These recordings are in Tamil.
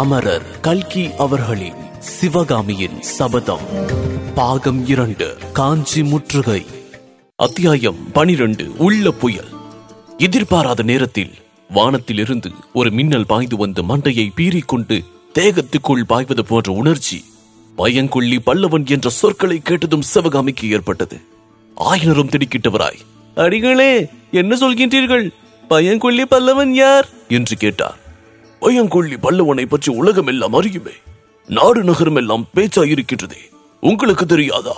அமரர் கல்கி அவர்களின் சிவகாமியின் சபதம். பாகம் இரண்டு காஞ்சி முற்றுகை. அத்தியாயம் பனிரெண்டு உள்ள புயல். எதிர்பாராத நேரத்தில் வானத்திலிருந்து ஒரு மின்னல் பாய்ந்து வந்து மண்டையை பீறிக்கொண்டு தேகத்துக்குள் பாய்வது போன்ற உணர்ச்சி பயங்கொள்ளி பல்லவன் என்ற சொற்களை கேட்டதும் சிவகாமிக்கு ஏற்பட்டது. ஆயினரும் திடுக்கிட்டவராய் அடிகளே என்ன சொல்கின்றீர்கள்? பயங்கொள்ளி பல்லவன் யார்? என்று கேட்டார். பயங்கொள்ளி பல்லவனை பற்றி உலகம் எல்லாம் அறியுமே. நாடு நகரம் எல்லாம் பேச்சாயிருக்கின்றதே. உங்களுக்கு தெரியாதா?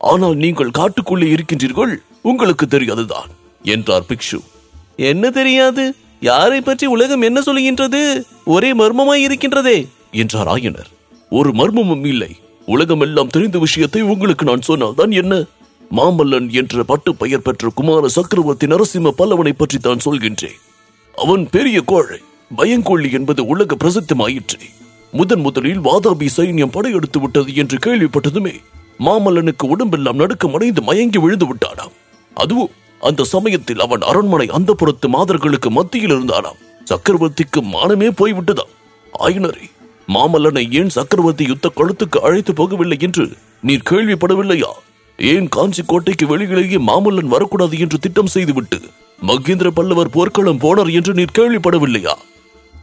ஆனால் நீங்கள் காட்டுக்குள்ளே இருக்கின்றீர்கள் உங்களுக்கு தெரியாதுதான் என்றார் பிக்ஷு. என்ன தெரியாது? யாரை பற்றி உலகம் என்ன சொல்கின்றது ஒரே மர்மமாய் இருக்கின்றதே என்றார் ஆயனர். ஒரு மர்மமும் இல்லை. உலகமெல்லாம் தெரிந்த விஷயத்தை உங்களுக்கு நான் சொன்னால் தான் என்ன? மாமல்லன் என்ற பட்டு பெயர் பெற்ற குமார சக்கரவர்த்தி நரசிம்ம பல்லவனை பற்றி தான் சொல்கின்றேன். அவன் பெரிய கோழை. பயங்கொள்ளி என்பது உலக பிரசித்தமாயிற்று. முதன் முதலில் வாதாபி சைன்யம் படையெடுத்து விட்டது என்று கேள்விப்பட்டதுமே மாமல்லனுக்கு உடம்பெல்லாம் நடுக்கம் அடைந்து மயங்கி விழுந்து விட்டானாம். அதுவும் அந்த சமயத்தில் அவன் அரண்மனை அந்த புறத்து மாதர்களுக்கு மத்தியில் இருந்தானாம். சக்கரவர்த்திக்கு மானமே போய்விட்டதாம். ஆயினரே மாமல்லனை ஏன் சக்கரவர்த்தி யுத்த களத்துக்கு அழைத்து போகவில்லை என்று நீர் கேள்விப்படவில்லையா? ஏன் காஞ்சி கோட்டைக்கு வெளியிலேயே மாமல்லன் வரக்கூடாது என்று திட்டம் செய்துவிட்டு மகேந்திர பல்லவர் போர்க்களம் போனார் என்று நீர் கேள்விப்படவில்லையா?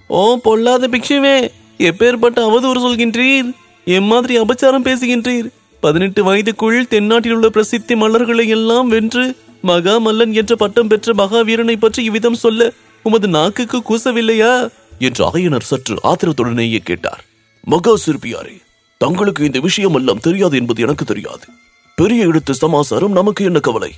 ஓ பொல்லாத பிக்ஷுவே எப்பேற்பட்ட அவதூறு சொல்கின்றீர்? எம்மாதிரி அபச்சாரம் பேசுகின்றீர். பதினெட்டு வயதுக்குள் தென்னாட்டில் உள்ள பிரசித்தி மலர்களை எல்லாம் வென்று மகாமல்லன் என்ற பட்டம் பெற்ற மகாவீரனை பற்றி இவ்விதம் சொல்ல உமது நாக்குக்கு கூசவில்லையா? என்று ஆயனர் சற்று ஆத்திரத்துடனேயே கேட்டார். மகா சிற்பியாரே தங்களுக்கு இந்த விஷயம் எல்லாம் தெரியாது என்பது எனக்கு தெரியாது. பெரிய இடத்து சமாசாரம் நமக்கு என்ன கவலை?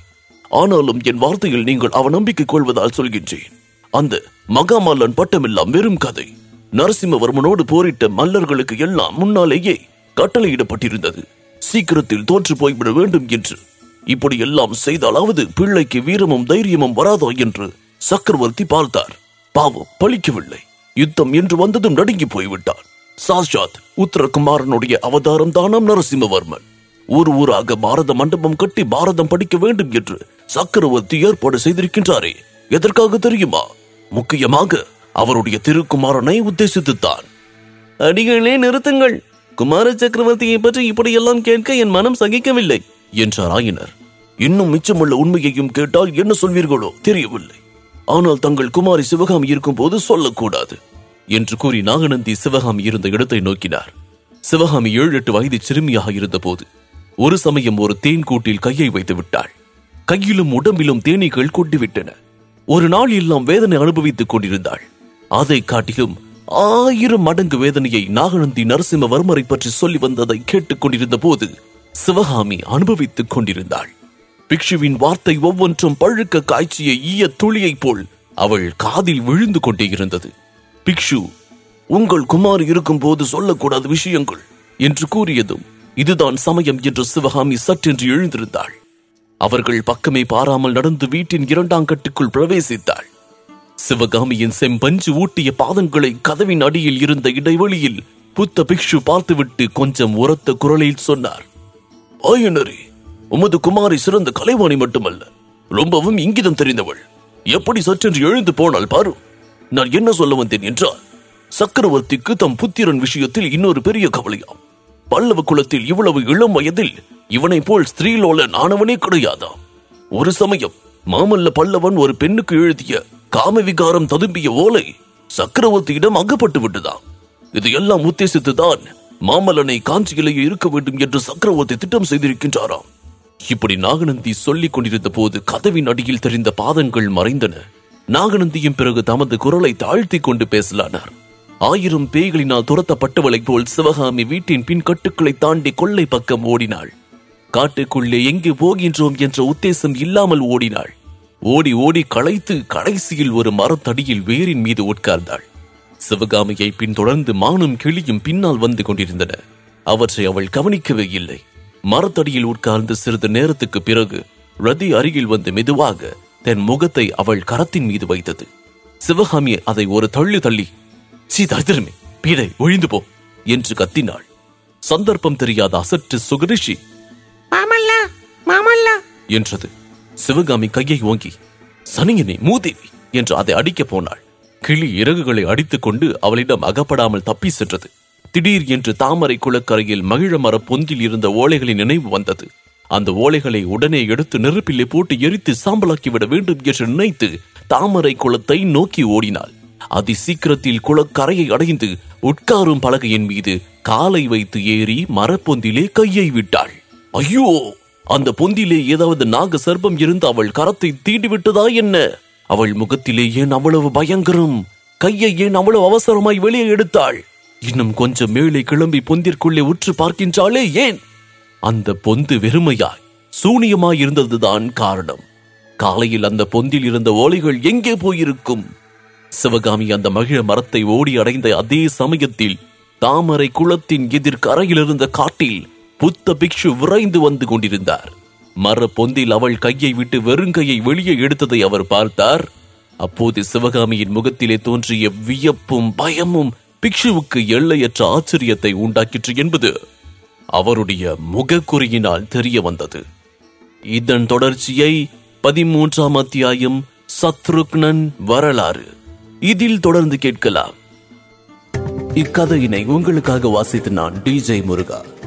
ஆனாலும் என் வார்த்தையில் நீங்கள் அவநம்பிக்கை கொள்வதால் சொல்கின்றேன். அந்த மகாமல்லன் பட்டமெல்லாம் வெறும் கதை. நரசிம்மவர்மனோடு போரிட்ட மல்லர்களுக்கு எல்லாம் முன்னாலேயே கட்டளையிடப்பட்டிருந்தது. சீக்கிரத்தில் தோற்று போய்விட வேண்டும் என்று. இப்படி எல்லாம் செய்தாலாவது பிள்ளைக்கு வீரமும் தைரியமும் வராதோ என்று சக்கரவர்த்தி பார்த்தார். பாவம் பழிக்கவில்லை. யுத்தம் என்று வந்ததும் நடுங்கி போய்விட்டார். சாஷாத் உத்தரகுமாரனுடைய அவதாரம் தானாம் நரசிம்மவர்மன். ஊர் ஊராக பாரத மண்டபம் கட்டி பாரதம் படிக்க வேண்டும் என்று சக்கரவர்த்தி ஏற்பாடு செய்திருக்கின்றாரே. எதற்காக தெரியுமா? முக்கியமாக அவருடைய திருக்குமாரனை உத்தேசித்துத்தான். அடிகளே நிறுத்துங்கள். குமார சக்கரவர்த்தியை பற்றி இப்படியெல்லாம் கேட்க என் மனம் சகிக்கவில்லை என்றார் ஆயினர். இன்னும் மிச்சமுள்ள உண்மையையும் கேட்டால் என்ன சொல்வீர்களோ தெரியவில்லை. ஆனால் தங்கள் குமாரி சிவகாமி இருக்கும் போது சொல்லக்கூடாது என்று கூறி நாகநந்தி சிவகாமி இருந்த இடத்தை நோக்கினார். சிவகாமி ஏழு எட்டு வயது சிறுமியாக இருந்தபோது ஒரு சமயம் ஒரு தேன் கூட்டில் கையை வைத்து விட்டாள் கையிலும் உடம்பிலும் தேனீக்கள் கொட்டிவிட்டன. ஒரு நாள் எல்லாம் வேதனை அனுபவித்துக் கொண்டிருந்தாள். அதை காட்டிலும் ஆயிரம் மடங்கு வேதனையை நாகநந்தி நரசிம்மவர்மரை பற்றி சொல்லி வந்ததை கேட்டுக் கொண்டிருந்த போது சிவகாமி அனுபவித்துக் கொண்டிருந்தாள். பிக்ஷுவின் வார்த்தை ஒவ்வொன்றும் பழுக்க காய்ச்சிய ஈய துளியைப் போல் அவள் காதில் விழுந்து கொண்டே இருந்தது. பிக்ஷு உங்கள் குமார் இருக்கும் போது சொல்லக்கூடாத விஷயங்கள் என்று கூறியதும் இதுதான் சமயம் என்று சிவகாமி சற்றென்று எழுந்திருந்தாள். அவர்கள் பக்கமே பாராமல் நடந்து வீட்டின் இரண்டாம் கட்டுக்குள் பிரவேசித்தாள். சிவகாமியின் செம்பஞ்சு ஊட்டிய பாதங்களை கதவின் அடியில் இருந்த இடைவெளியில் புத்த பிக்ஷு பார்த்துவிட்டு கொஞ்சம் உரத்த குரலில் சொன்னார். ஆயனரே உமது குமாரி சிறந்த கலைவாணி மட்டுமல்ல ரொம்பவும் இங்கிதம் தெரிந்தவள். எப்படி சற்றென்று எழுந்து போனால் பாரு. நான் என்ன சொல்ல வந்தேன் என்றால் சக்கரவர்த்திக்கு தம் புத்திரன் விஷயத்தில் இன்னொரு பெரிய கவலையாம். பல்லவ குலத்தில் இவ்வளவு இளம் வயதில் இவனை போல் ஸ்திரீலோலன் ஆனவனே கிடையாதா? ஒரு சமயம் மாமல்ல பல்லவன் ஒரு பெண்ணுக்கு எழுதிய காமவிகாரம் ததும்பிய ஓலை சக்கரவர்த்தியிடம் அகப்பட்டு விட்டதாம் இதையெல்லாம் உத்தேசித்துதான் மாமல்லனை காஞ்சியிலேயே இருக்க வேண்டும் என்று சக்கரவர்த்தி திட்டம் செய்திருக்கின்றாராம். இப்படி நாகநந்தி சொல்லிக் கொண்டிருந்த போது கதவின் அடியில் தெரிந்த பாதங்கள் மறைந்தன. நாகநந்தியும் பிறகு தமது குரலை தாழ்த்தி கொண்டு பேசலானார். ஆயிரம் பேய்களினால் துரத்தப்பட்டவளைப் போல் சிவகாமி வீட்டின் பின் கட்டுக்களை தாண்டி கொள்ளை பக்கம் ஓடினாள். காட்டுக்குள்ளே எங்கே போகின்றோம் என்ற உத்தேசம் இல்லாமல் ஓடினாள். ஓடி ஓடி களைத்து கடைசியில் ஒரு மரத்தடியில் வேரின் மீது உட்கார்ந்தாள். சிவகாமியை பின்தொடர்ந்து மானும் கிளியும் பின்னால் வந்து கொண்டிருந்தன. அவற்றை அவள் கவனிக்கவே இல்லை. மரத்தடியில் உட்கார்ந்து சிறிது நேரத்துக்கு பிறகு ரதி அருகில் வந்து மெதுவாக தன் முகத்தை அவள் கரத்தின் மீது வைத்தது. சிவகாமி அதை ஒரு தள்ளு தள்ளி சீ தரித்திரமே பீடை ஒழிந்து போ என்று கத்தினாள். சந்தர்ப்பம் தெரியாத அசற்று சுகரிஷி மாமல்லா மாமல்லா. என்றது. சிவகாமி கையை ஓங்கி சனியனே மூதேவி! என்று அதை அடிக்கப் போனாள். கிளி இறகுகளை அடித்துக்கொண்டு அவளிடம் அகப்படாமல் தப்பி சென்றது. திடீர் என்று தாமரை குளக்கரையில் மகிழ மர பொந்தில் இருந்த ஓலைகளின் நினைவு வந்தது. அந்த ஓலைகளை உடனே எடுத்து நெருப்பிலே போட்டு எரித்து சாம்பலாக்கிவிட வேண்டும் என்று நினைத்து தாமரை குளத்தை நோக்கி ஓடினாள். அதி சீக்கிரத்தில் குளக்கரையை அடைந்து உட்காரும் பலகையின் மீது காலை வைத்து ஏறி மரப்பொந்திலே கையை விட்டாள். ஐயோ அந்த பொந்திலே ஏதாவது நாக சர்ப்பம் இருந்து அவள் கரத்தை தீண்டி விட்டதா என்ன? அவள் முகத்திலே ஏன் அவ்வளவு பயங்கரம்? கையை ஏன் அவ்வளவு அவசரமாய் வெளியே எடுத்தாள்? இன்னும் கொஞ்சம் மேலே கிளம்பி பொந்திற்குள்ளே உற்று பார்க்கின்றாளே ஏன்? அந்த பொந்து வெறுமையாய் சூனியமாய் இருந்ததுதான் காரணம். காலையில் அந்த பொந்தில் இருந்த ஓலைகள் எங்கே போயிருக்கும்? சிவகாமி அந்த மகிழ மரத்தை ஓடி அடைந்த அதே சமயத்தில் தாமரை குளத்தின் எதிர்கரையில் இருந்த காட்டில் புத்த பிக்ஷு விரைந்து வந்து கொண்டிருந்தார். மர பொந்தில் அவள் கையை விட்டு வெறுங்கையை வெளியே எடுத்ததை அவர் பார்த்தார். அப்போது சிவகாமியின் முகத்திலே தோன்றிய வியப்பும் பயமும் பிக்ஷுவுக்கு எல்லையற்ற ஆச்சரியத்தை உண்டாக்கிற்று என்பது அவருடைய முகக்குறியினால் தெரிய வந்தது. இதன் தொடர்ச்சியை பதிமூன்றாம் அத்தியாயம் சத்ருக்னன் வரலாறு. இதில் தொடர்ந்து கேட்கலாம். இக்கதையினை உங்களுக்காக வாசித்து நான் டிஜே முருகா.